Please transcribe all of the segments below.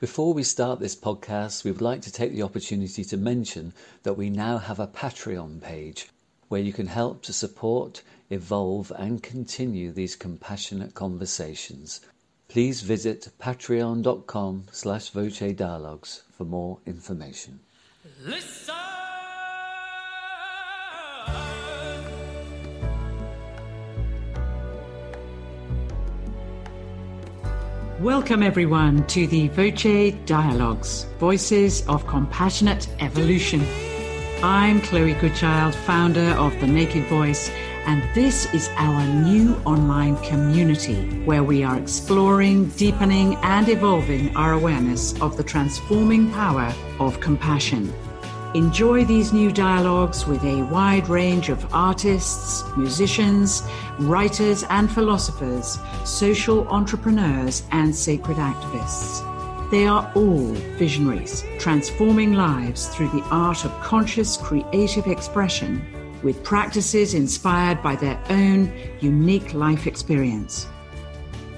Before we start this podcast, we would like to take the opportunity to mention that we now have a Patreon page where you can help to support, evolve, and continue these compassionate conversations. Please visit patreon.com slash voce dialogues for more information. Listen! Welcome, everyone, to the Voce Dialogues Voices of Compassionate Evolution. I'm Chloe Goodchild, founder of The Naked Voice, and this is our new online community where we are exploring, deepening, and evolving our awareness of the transforming power of compassion. Enjoy these new dialogues with a wide range of artists, musicians, writers and philosophers, social entrepreneurs, and sacred activists. They are all visionaries, transforming lives through the art of conscious creative expression with practices inspired by their own unique life experience.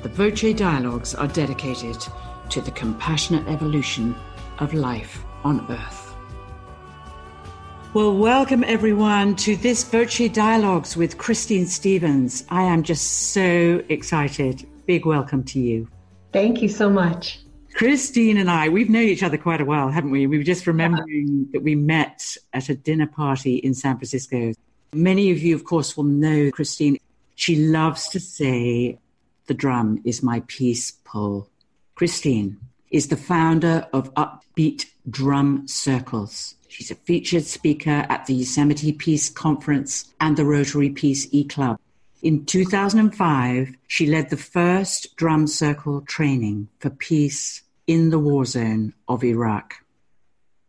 The Voce Dialogues are dedicated to the compassionate evolution of life on Earth. Well, welcome everyone to this Voce Dialogues with Christine Stevens. I am just so excited. Big welcome to you. Thank you so much. Christine and I, we've known each other quite a while, haven't we? We were just remembering that we met at a dinner party in San Francisco. Many of you, of course, will know Christine. She loves to say, the drum is my peace pole. Christine is the founder of Upbeat Drum Circles She's a featured speaker at the Yosemite Peace Conference and the Rotary Peace E Club. In 2005, she led the first drum circle training for peace in the war zone of Iraq.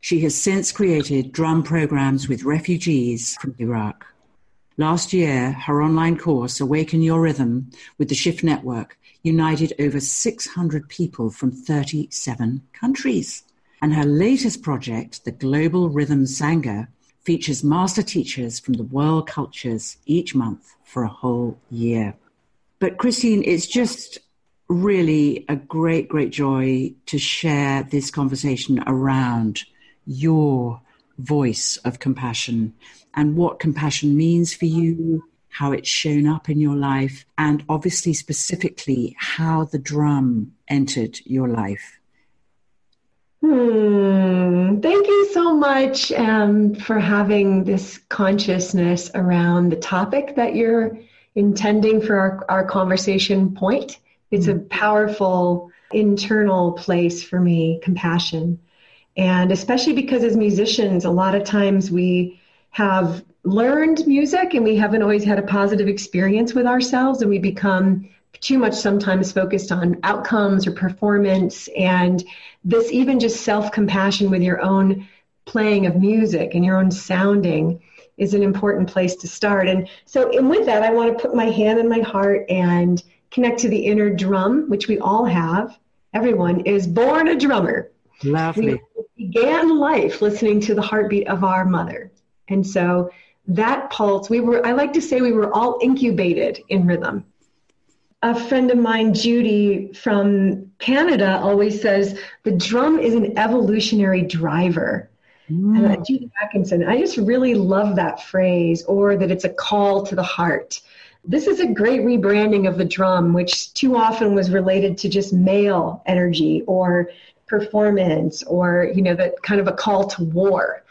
She has since created drum programs with refugees from Iraq. Last year, her online course, Awaken Your Rhythm, with the Shift Network, united over 600 people from 37 countries. And her latest project, the Global Rhythm Sangha, features master teachers from the world cultures each month for a whole year. But Christine, it's just really a great, great joy to share this conversation around your voice of compassion and what compassion means for you, how it's shown up in your life, and obviously specifically how the drum entered your life. Hmm. Thank you so much um, for having this consciousness around the topic that you're intending for our, our conversation point. It's a powerful internal place for me, compassion. And especially because as musicians, a lot of times we have learned music and we haven't always had a positive experience with ourselves and we become too much sometimes focused on outcomes or performance. And this even just self-compassion with your own playing of music and your own sounding is an important place to start. And so and with that i want to put my hand in my heart and connect to the inner drum which we all have. Everyone is born a drummer. Lovely. we began life listening to the heartbeat of our mother. And so that pulse we were i like to say we were all incubated in rhythm a friend of mine, Judy from Canada, always says the drum is an evolutionary driver. Mm. Uh, Judy Atkinson, I just really love that phrase, or that it's a call to the heart. This is a great rebranding of the drum, which too often was related to just male energy or performance or, you know, that kind of a call to war.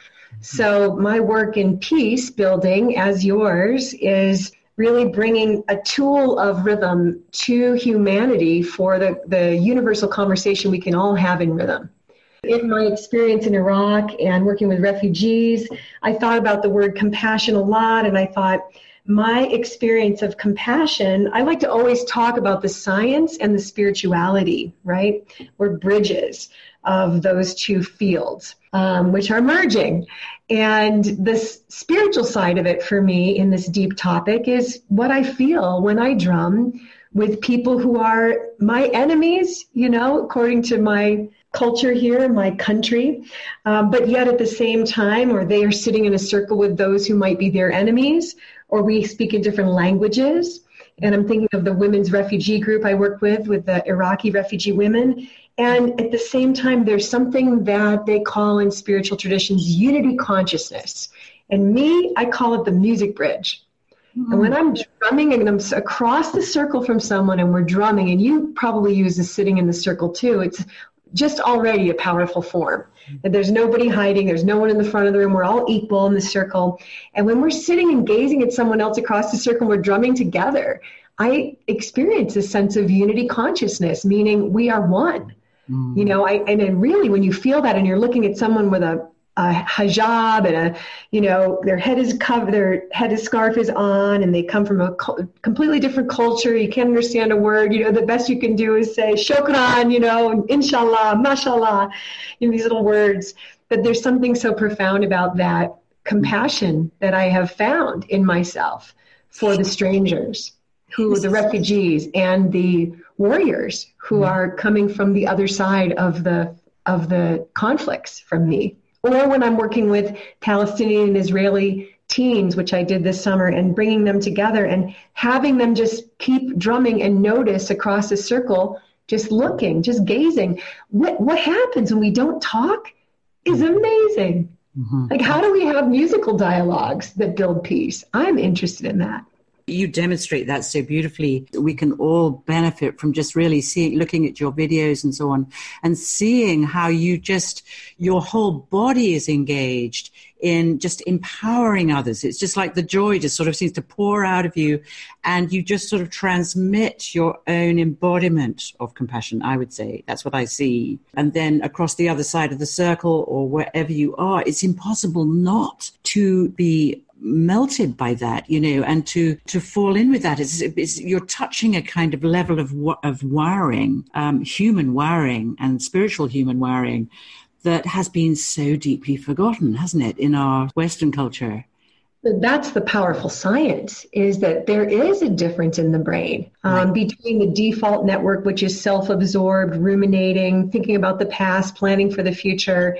So my work in peace building, as yours, is really bringing a tool of rhythm to humanity for the, the universal conversation we can all have in rhythm. In my experience in Iraq and working with refugees, I thought about the word compassion a lot, and I thought, my experience of compassion, I like to always talk about the science and the spirituality, right? We're bridges of those two fields, um, which are merging. And the spiritual side of it for me in this deep topic is what I feel when I drum with people who are my enemies, you know, according to my culture here, my country, um, but yet at the same time, or they are sitting in a circle with those who might be their enemies, or we speak in different languages. And I'm thinking of the women's refugee group I work with, with the Iraqi refugee women. And at the same time, there's something that they call in spiritual traditions unity consciousness. And me, I call it the music bridge. Mm-hmm. And when I'm drumming and I'm across the circle from someone and we're drumming, and you probably use the sitting in the circle too, it's just already a powerful form. That there's nobody hiding, there's no one in the front of the room, we're all equal in the circle. And when we're sitting and gazing at someone else across the circle, we're drumming together. I experience a sense of unity consciousness, meaning we are one. Mm. You know, I and then really when you feel that and you're looking at someone with a a hijab and a you know their head is covered their head is scarf is on and they come from a co- completely different culture. You can't understand a word. You know the best you can do is say shukran you know inshallah mashallah you know these little words. But there's something so profound about that compassion that i have found in myself for the strangers who the refugees and the warriors who mm-hmm. are coming from the other side of the of the conflicts from me or when I'm working with Palestinian and Israeli teams, which I did this summer, and bringing them together and having them just keep drumming and notice across a circle, just looking, just gazing. What what happens when we don't talk is amazing. Mm-hmm. Like, how do we have musical dialogues that build peace? I'm interested in that. You demonstrate that so beautifully. We can all benefit from just really seeing, looking at your videos and so on, and seeing how you just, your whole body is engaged in just empowering others. It's just like the joy just sort of seems to pour out of you, and you just sort of transmit your own embodiment of compassion, I would say. That's what I see. And then across the other side of the circle or wherever you are, it's impossible not to be melted by that, you know, and to to fall in with that It's, it's you're touching a kind of level of of wiring, um, human wiring and spiritual human wiring that has been so deeply forgotten, hasn't it, in our Western culture? That's the powerful science is that there is a difference in the brain um, right. between the default network, which is self absorbed, ruminating, thinking about the past, planning for the future,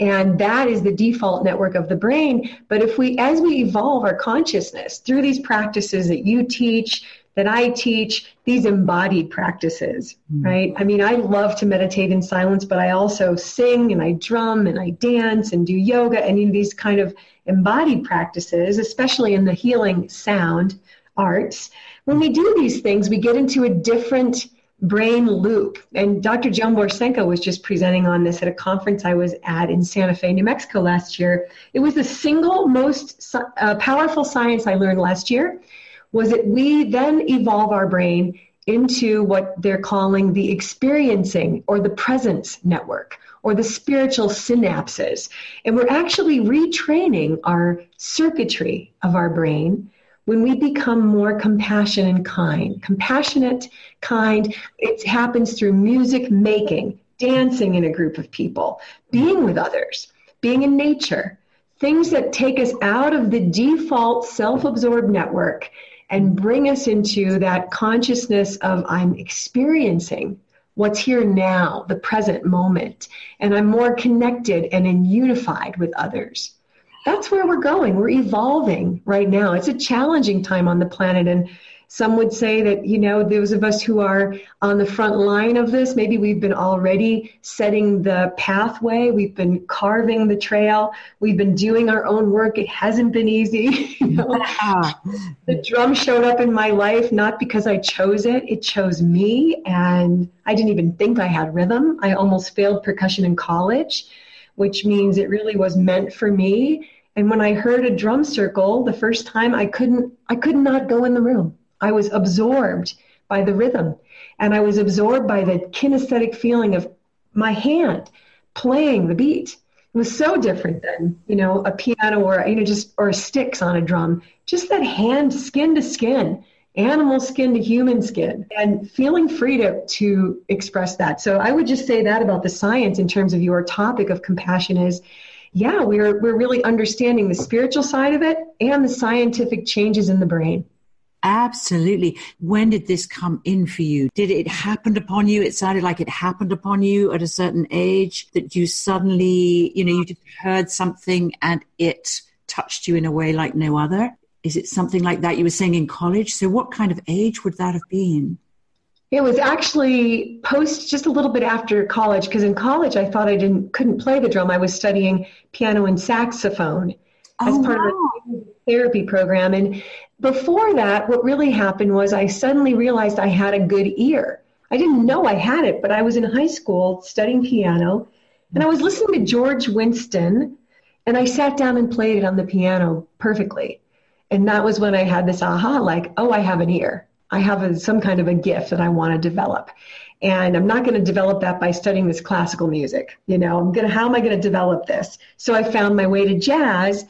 and that is the default network of the brain. But if we, as we evolve our consciousness through these practices that you teach, that I teach, these embodied practices, mm. right? I mean, I love to meditate in silence, but I also sing and I drum and I dance and do yoga and you know, these kind of embodied practices, especially in the healing sound arts. When we do these things, we get into a different brain loop. And Dr. Joan Borysenko was just presenting on this at a conference I was at in Santa Fe, New Mexico last year. It was the single most uh, powerful science I learned last year was that we then evolve our brain into what they're calling the experiencing or the presence network or the spiritual synapses. And we're actually retraining our circuitry of our brain when we become more compassionate and kind. Compassionate, kind, it happens through music making, dancing in a group of people, being with others, being in nature, things that take us out of the default self absorbed network and bring us into that consciousness of I'm experiencing what's here now, the present moment, and I'm more connected and unified with others that's where we're going. We're evolving right now. It's a challenging time on the planet. And some would say that, you know, those of us who are on the front line of this, maybe we've been already setting the pathway. We've been carving the trail. We've been doing our own work. It hasn't been easy. you know? the drum showed up in my life not because I chose it, it chose me. And I didn't even think I had rhythm. I almost failed percussion in college, which means it really was meant for me and when I heard a drum circle the first time, I couldn't, I could not go in the room. I was absorbed by the rhythm and I was absorbed by the kinesthetic feeling of my hand playing the beat. It was so different than, you know, a piano or, you know, just, or sticks on a drum. Just that hand skin to skin, animal skin to human skin and feeling free to, to express that. So I would just say that about the science in terms of your topic of compassion is yeah, we're, we're really understanding the spiritual side of it and the scientific changes in the brain. Absolutely. When did this come in for you? Did it happen upon you? It sounded like it happened upon you at a certain age that you suddenly, you know, you just heard something and it touched you in a way like no other. Is it something like that you were saying in college? So, what kind of age would that have been? It was actually post just a little bit after college because in college I thought I didn't couldn't play the drum. I was studying piano and saxophone oh, as Oh, part wow. of a therapy program. And before that, what really happened was I suddenly realized I had a good ear. I didn't know I had it, but I was in high school studying piano and I was listening to George Winston and I sat down and played it on the piano perfectly. And that was when I had this aha like, oh, I have an ear. I have a, some kind of a gift that I want to develop. And I'm not going to develop that by studying this classical music. You know, I'm going to, how am I going to develop this? So I found my way to jazz.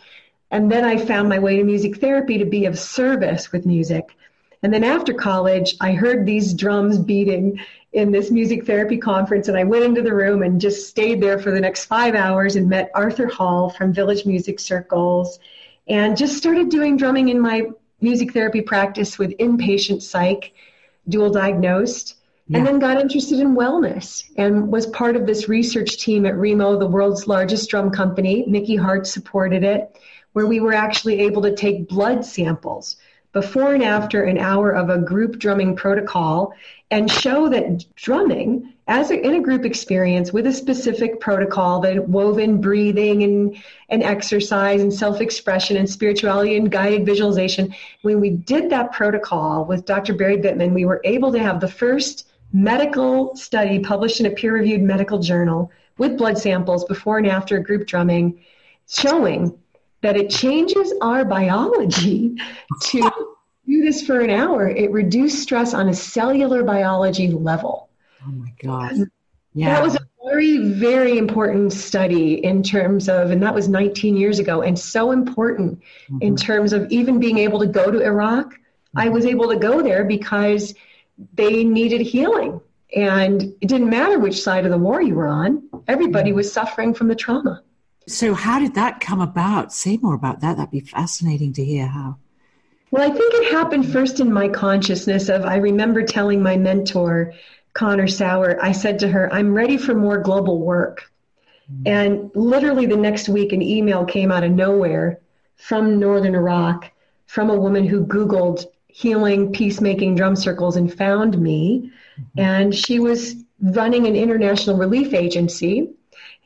And then I found my way to music therapy to be of service with music. And then after college, I heard these drums beating in this music therapy conference. And I went into the room and just stayed there for the next five hours and met Arthur Hull from Village Music Circles and just started doing drumming in my music therapy practice with inpatient psych, dual diagnosed, Yeah. and then got interested in wellness and was part of this research team at Remo, the world's largest drum company. Mickey Hart supported it, where we were actually able to take blood samples before and after an hour of a group drumming protocol and show that drumming as a, in a group experience with a specific protocol that wove in breathing and, and exercise and self-expression and spirituality and guided visualization when we did that protocol with dr barry bittman we were able to have the first medical study published in a peer-reviewed medical journal with blood samples before and after group drumming showing that it changes our biology to do this for an hour. It reduced stress on a cellular biology level. Oh my God. Yeah. That was a very, very important study in terms of, and that was 19 years ago, and so important mm-hmm. in terms of even being able to go to Iraq. Mm-hmm. I was able to go there because they needed healing. And it didn't matter which side of the war you were on, everybody mm-hmm. was suffering from the trauma. So, how did that come about? Say more about that. That'd be fascinating to hear how. Well, I think it happened first in my consciousness of I remember telling my mentor, Connor Sauer, I said to her, I'm ready for more global work. Mm. And literally the next week, an email came out of nowhere from Northern Iraq from a woman who Googled healing peacemaking drum circles and found me. Mm-hmm. And she was running an international relief agency.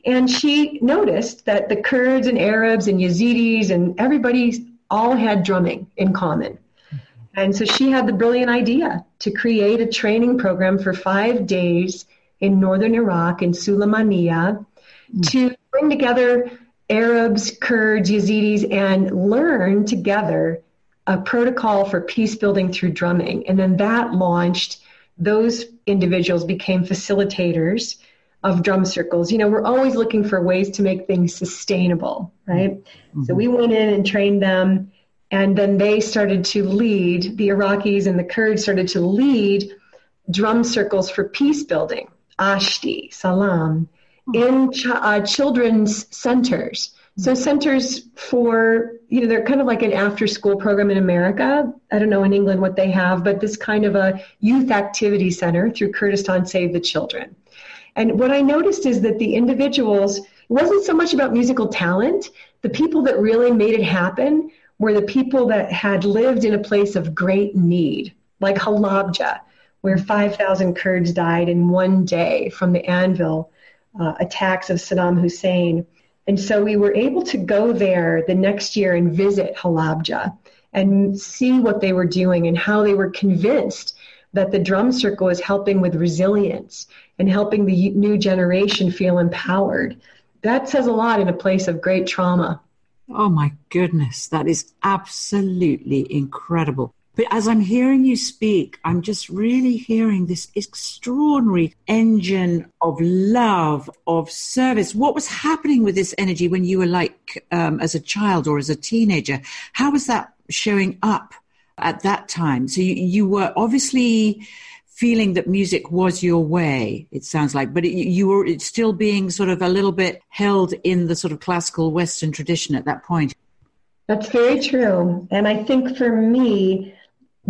And she noticed that the Kurds and Arabs and Yazidis and everybody all had drumming in common. And so she had the brilliant idea to create a training program for five days in northern Iraq in Sulaymaniyah hmm. to bring together Arabs, Kurds, Yazidis, and learn together a protocol for peace building through drumming. And then that launched, those individuals became facilitators of drum circles. You know, we're always looking for ways to make things sustainable, right? So we went in and trained them, and then they started to lead, the Iraqis and the Kurds started to lead drum circles for peace building, Ashti, Salam, in ch- uh, children's centers. So centers for, you know, they're kind of like an after school program in America. I don't know in England what they have, but this kind of a youth activity center through Kurdistan Save the Children. And what I noticed is that the individuals, it wasn't so much about musical talent. The people that really made it happen were the people that had lived in a place of great need, like Halabja, where 5,000 Kurds died in one day from the Anfal uh, attacks of Saddam Hussein. And so we were able to go there the next year and visit Halabja and see what they were doing and how they were convinced that the drum circle is helping with resilience and helping the new generation feel empowered. That says a lot in a place of great trauma. Oh my goodness, that is absolutely incredible. But as I'm hearing you speak, I'm just really hearing this extraordinary engine of love, of service. What was happening with this energy when you were like um, as a child or as a teenager? How was that showing up at that time? So you, you were obviously feeling that music was your way, it sounds like, but it, you were still being sort of a little bit held in the sort of classical Western tradition at that point. That's very true. And I think for me,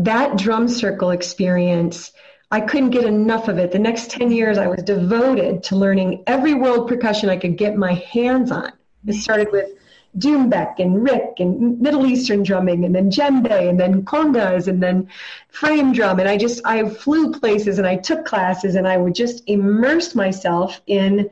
that drum circle experience, I couldn't get enough of it. The next 10 years, I was devoted to learning every world percussion I could get my hands on. It started with doumbek and riq and Middle Eastern drumming and then djembe and then congas and then frame drum. And I just, I flew places and I took classes and I would just immerse myself in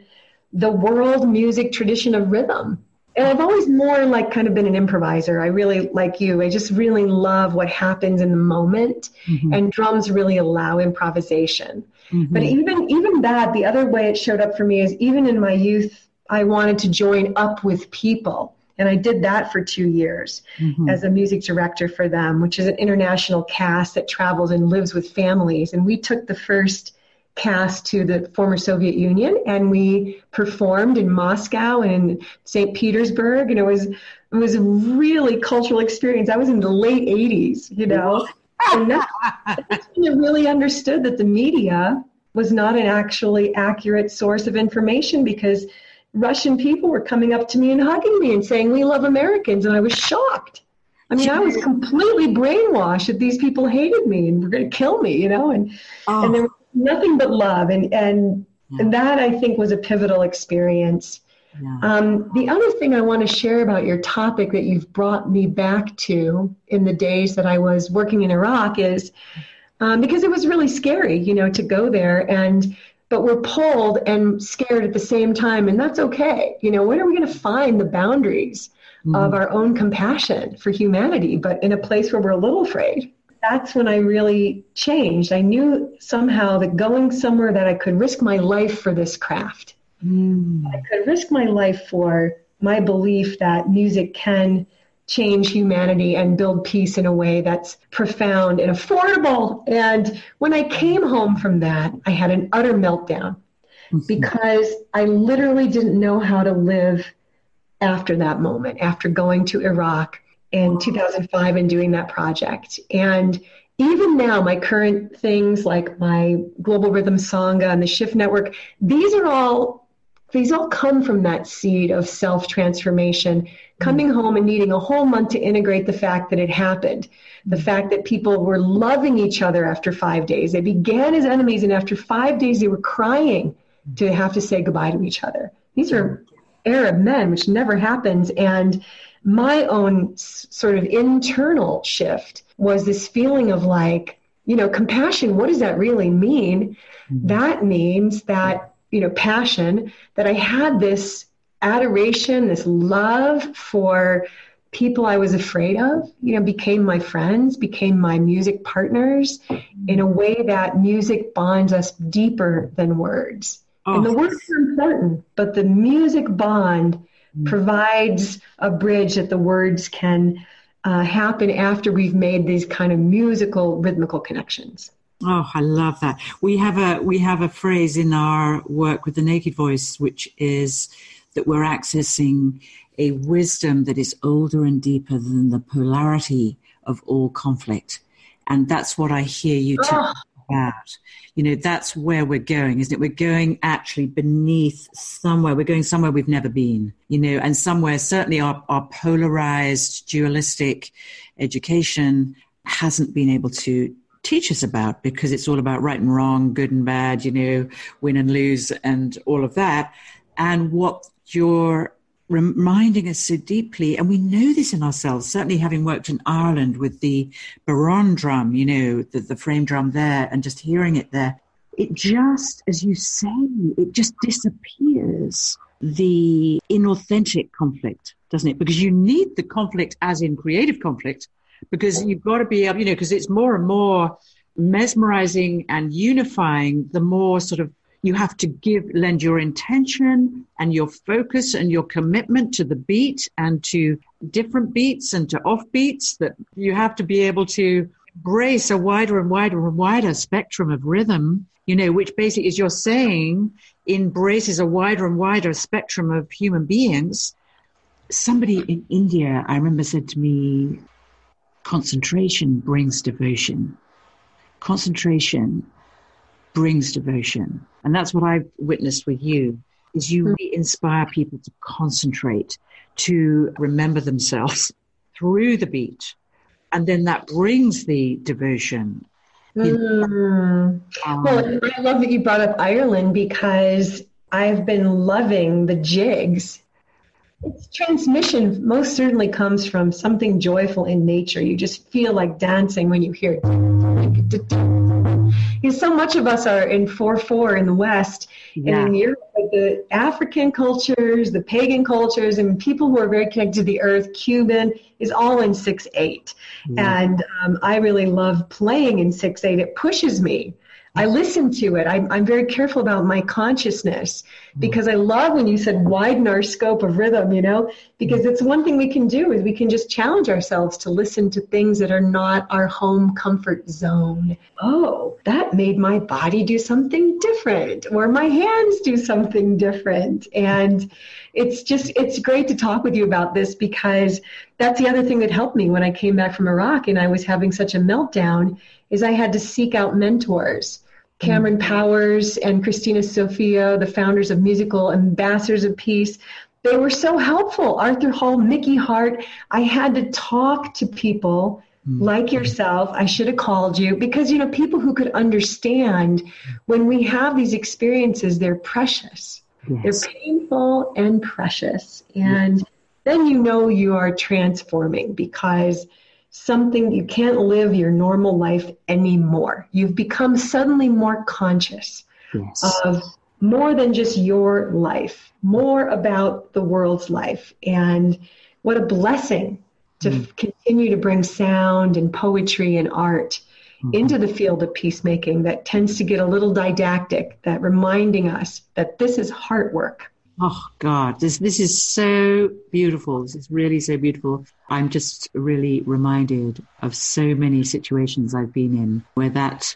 the world music tradition of rhythm. And I've always more like kind of been an improviser. I really, like you, I just really love what happens in the moment. Mm-hmm. And drums really allow improvisation. Mm-hmm. But even even that, the other way it showed up for me is even in my youth, I wanted to join up with people. And I did that for two years mm-hmm. as a music director for them, which is an international cast that travels and lives with families. And we took the first cast to the former Soviet Union and we performed in Moscow and St. Petersburg. And it was it was a really cultural experience. I was in the late 80s, you know and that's, that's when I really understood that the media was not an actually accurate source of information because Russian people were coming up to me and hugging me and saying, We love Americans. And I was shocked. I mean, I was completely brainwashed that these people hated me and were going to kill me, you know, and, oh. and there was nothing but love. And, and, yeah. that I think was a pivotal experience yeah. Um, the other thing I want to share about your topic that you've brought me back to in the days that I was working in Iraq is um, because it was really scary, you know, to go there and but we're pulled and scared at the same time, and that's okay. You know, when are we going to find the boundaries mm-hmm. of our own compassion for humanity, but in a place where we're a little afraid? That's when I really changed. I knew somehow that going somewhere that I could risk my life for this craft Mm. I could risk my life for my belief that music can change humanity and build peace in a way that's profound and affordable. And when I came home from that, I had an utter meltdown mm-hmm. because I literally didn't know how to live after that moment, after going to Iraq in 2005 and doing that project. And even now, my current things like my Global Rhythm Sangha and the Shift Network, these are all these all come from that seed of self transformation, coming home and needing a whole month to integrate the fact that it happened. The fact that people were loving each other after five days. They began as enemies, and after five days, they were crying to have to say goodbye to each other. These are Arab men, which never happens. And my own sort of internal shift was this feeling of like, you know, compassion. What does that really mean? Mm-hmm. That means that you know passion that i had this adoration this love for people i was afraid of you know became my friends became my music partners in a way that music bonds us deeper than words oh. and the words are important but the music bond mm-hmm. Provides a bridge that the words can uh, happen after we've made these kind of musical rhythmical connections Oh, I love that. We have a we have a phrase in our work with the naked voice, which is that we're accessing a wisdom that is older and deeper than the polarity of all conflict. And that's what I hear you oh. You know, that's where we're going, isn't it? We're going actually beneath somewhere. We're going somewhere we've never been, you know, and somewhere certainly our, our polarized, dualistic education hasn't been able to teach us about because it's all about right and wrong, good and bad, you know, win and lose, and all of that. And what you're reminding us so deeply, and we know this in ourselves, certainly having worked in Ireland with the bodhrán drum, you know, the, the frame drum there, and just hearing it there, it just, as you say, it just disappears the inauthentic conflict, doesn't it? Because you need the conflict as in creative conflict because you've got to be able, you know, because it's more and more mesmerizing and unifying the more sort of you have to give lend your intention and your focus and your commitment to the beat and to different beats and to off beats that you have to be able to embrace a wider and wider and wider spectrum of rhythm you know which basically is you're saying embraces a wider and wider spectrum of human beings somebody in india i remember said to me concentration brings devotion. Concentration brings devotion. And that's what I've witnessed with you is you really inspire people to concentrate, to remember themselves through the beat. And then that brings the devotion. Mm. Um, well, I love that you brought up Ireland because I've been loving the jigs Its transmission most certainly comes from something joyful in nature. You just feel like dancing when you hear it. Because so much of us are in 4 4 in the West yeah. and in Europe, but the African cultures, the pagan cultures, and people who are very connected to the earth, Cuban, is all in 6 8. Yeah. And um, I really love playing in 6 8. It pushes me I listen to it. I'm, I'm very careful about my consciousness mm-hmm. because I love when you said widen our scope of rhythm, you know, because mm-hmm. it's one thing we can do is we can just challenge ourselves to listen to things that are not our home comfort zone. Oh, that made my body do something different or my hands do something different. And it's just, it's great to talk with you about this because that's the other thing that helped me when I came back from Iraq and I was having such a meltdown is I had to seek out mentors Cameron mm-hmm. Powers and Christina Sophia, the founders of Musical Ambassadors of Peace. They were so helpful. Arthur Hull, Mickey Hart. I had to talk to people mm-hmm. like yourself. I should have called you because, you know, people who could understand when we have these experiences, they're precious. Yes. They're painful and precious. And yes. then you know you are transforming because something you can't live your normal life anymore. You've become suddenly more conscious yes. of more than just your life, more about the world's life. And what a blessing to mm. continue to bring sound and poetry and art mm-hmm. into the field of peacemaking that tends to get a little didactic, that reminding us that this is heart work. Oh God, this this is so beautiful. This is really so beautiful. I'm just really reminded of so many situations I've been in where that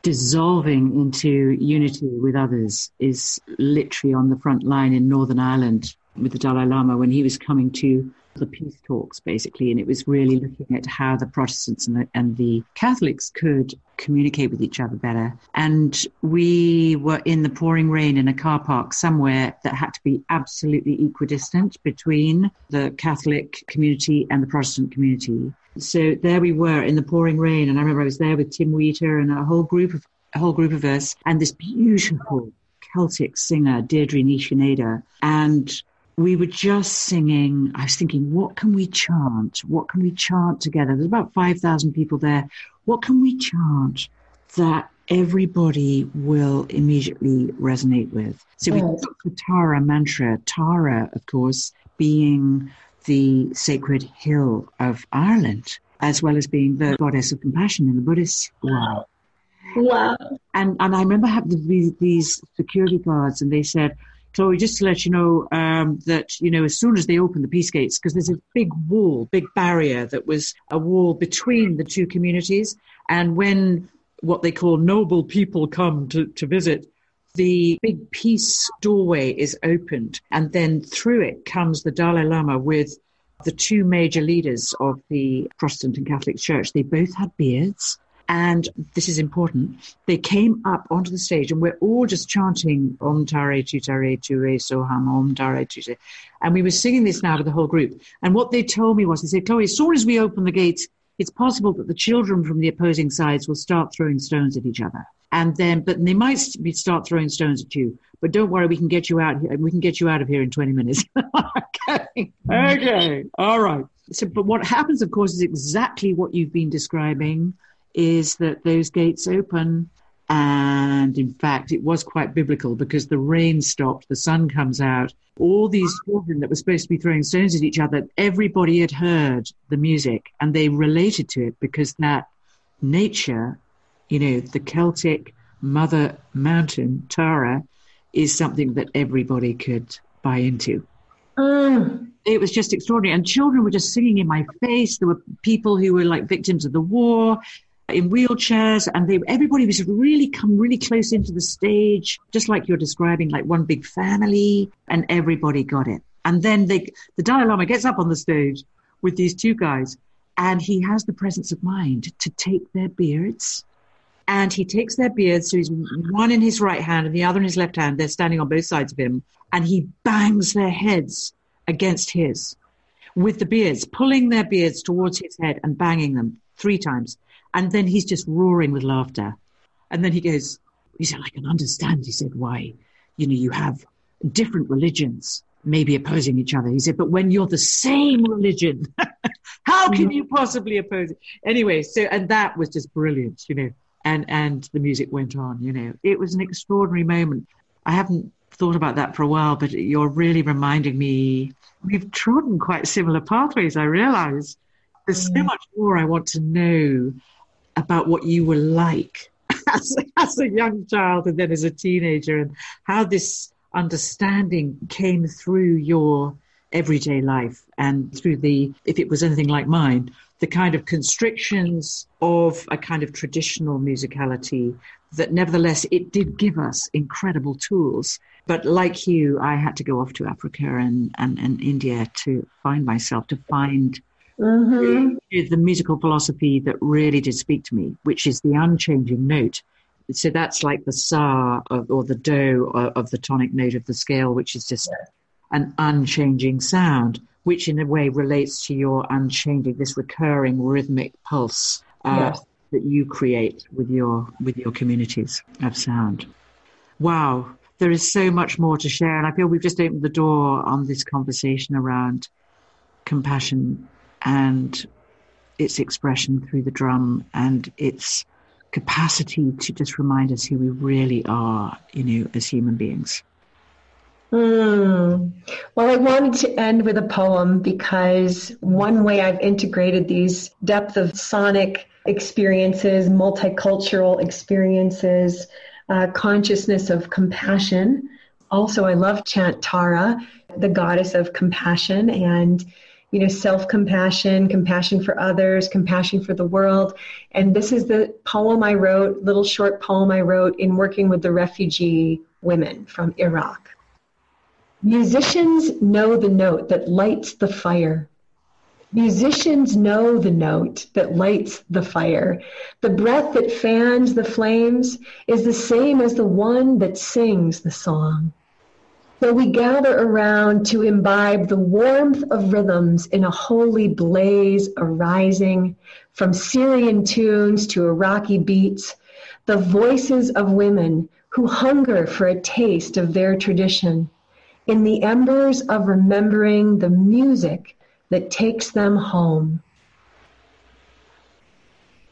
dissolving into unity with others is literally on the front line in Northern Ireland with the Dalai Lama when he was coming to the peace talks, basically, and it was really looking at how the Protestants and the, and the Catholics could communicate with each other better. And we were in the pouring rain in a car park somewhere that had to be absolutely equidistant between the Catholic community and the Protestant community. So there we were in the pouring rain, and I remember I was there with Tim Wheater and a whole group of a whole group of us, and this beautiful Celtic singer, Deirdre Ní Sinead, and we were just singing. I was thinking, what can we chant? What can we chant together? There's about 5,000 people there. What can we chant that everybody will immediately resonate with? So we took the Tara mantra, Tara, of course, being the sacred hill of Ireland, as well as being the goddess of compassion in the Buddhist world. Wow. And, and I remember having these, these security guards, and they said, Chloe, just to let you know um, that, you know, as soon as they open the peace gates, because there's a big wall, big barrier that was a wall between the two communities. And when what they call noble people come to, to visit, the big peace doorway is opened. And then through it comes the Dalai Lama with the two major leaders of the Protestant and Catholic Church. They both had beards. And this is important. They came up onto the stage and we're all just chanting Om Tare Ture Soham Om Tare Tute. And we were singing this now with the whole group. And what they told me was, they said, Chloe, as soon as we open the gates, it's possible that the children from the opposing sides will start throwing stones at each other. And then, but they might start throwing stones at you. But don't worry, we can get you out here. We can get you out of here in 20 minutes. okay. Okay. All right. So, but what happens, of course, is exactly what you've been describing is that those gates open. And in fact, it was quite biblical because the rain stopped, the sun comes out. All these children that were supposed to be throwing stones at each other, everybody had heard the music and they related to it because that nature, you know, the Celtic mother mountain, Tara, is something that everybody could buy into. Mm. It was just extraordinary. And children were just singing in my face. There were people who were like victims of the war in wheelchairs and they everybody was really come really close into the stage just like you're describing like one big family and everybody got it. And then they the dalai lama gets up on the stage with these two guys and he has the presence of mind to take their beards and he takes their beards so he's one in his right hand and the other in his left hand they're standing on both sides of him and he bangs their heads against his with the beards pulling their beards towards his head and banging them three times and then he's just roaring with laughter. And then he goes, he said, I can understand. He said, why? You know, you have different religions maybe opposing each other. He said, but when you're the same religion, how can you possibly oppose it? Anyway, so, and that was just brilliant, you know, and, and the music went on, you know, it was an extraordinary moment. I haven't thought about that for a while, but you're really reminding me we've trodden quite similar pathways, I realize. There's so much more I want to know about what you were like as, as a young child and then as a teenager and how this understanding came through your everyday life and through the, if it was anything like mine, the kind of constrictions of a kind of traditional musicality that nevertheless it did give us incredible tools. But like you, I had to go off to Africa and, and, and India to find myself, to find mm-hmm. the musical philosophy that really did speak to me, which is the unchanging note. So that's like the sa of, or the do of, the tonic note of the scale, which is just an unchanging sound, which in a way relates to your unchanging, this recurring rhythmic pulse uh, yes. that you create with your with your communities of sound. Wow, there is so much more to share, and I feel we've just opened the door on this conversation around compassion and its expression through the drum and its capacity to just remind us who we really are, you know, as human beings. Mm. Well, I wanted to end with a poem because one way I've integrated these depth of sonic experiences, multicultural experiences, uh, consciousness of compassion. Also, I love chant Tara, the goddess of compassion, and you know, self compassion, compassion for others, compassion for the world. And this is the poem I wrote, little short poem I wrote in working with the refugee women from Iraq. Musicians know the note that lights the fire. Musicians know the note that lights the fire. The breath that fans the flames is the same as the one that sings the song. So we gather around to imbibe the warmth of rhythms in a holy blaze arising from Syrian tunes to Iraqi beats, the voices of women who hunger for a taste of their tradition, in the embers of remembering the music that takes them home.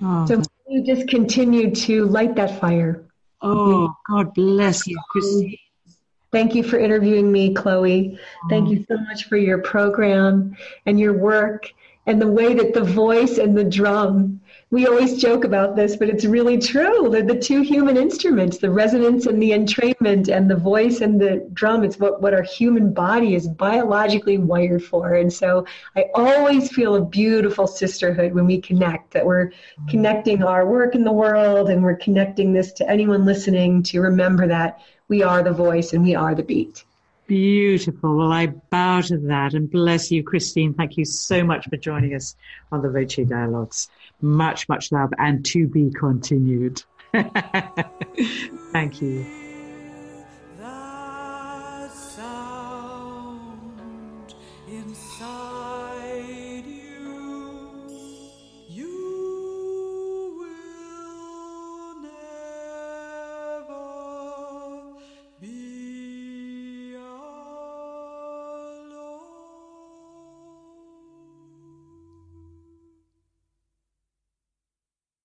Oh. So you just continue to light that fire. Oh, God bless you, Christine. Thank you for interviewing me, Chloe. Thank mm. you so much for your program and your work and the way that the voice and the drum, we always joke about this, but it's really true. They're the two human instruments, the resonance and the entrainment and the voice and the drum. It's what, what our human body is biologically wired for. And so I always feel a beautiful sisterhood when we connect, that we're connecting our work in the world and we're connecting this to anyone listening to remember that we are the voice and we are the beat. Beautiful. Well, I bow to that and bless you, Christine. Thank you so much for joining us on the Voce Dialogues. Much, much love and to be continued. Thank you.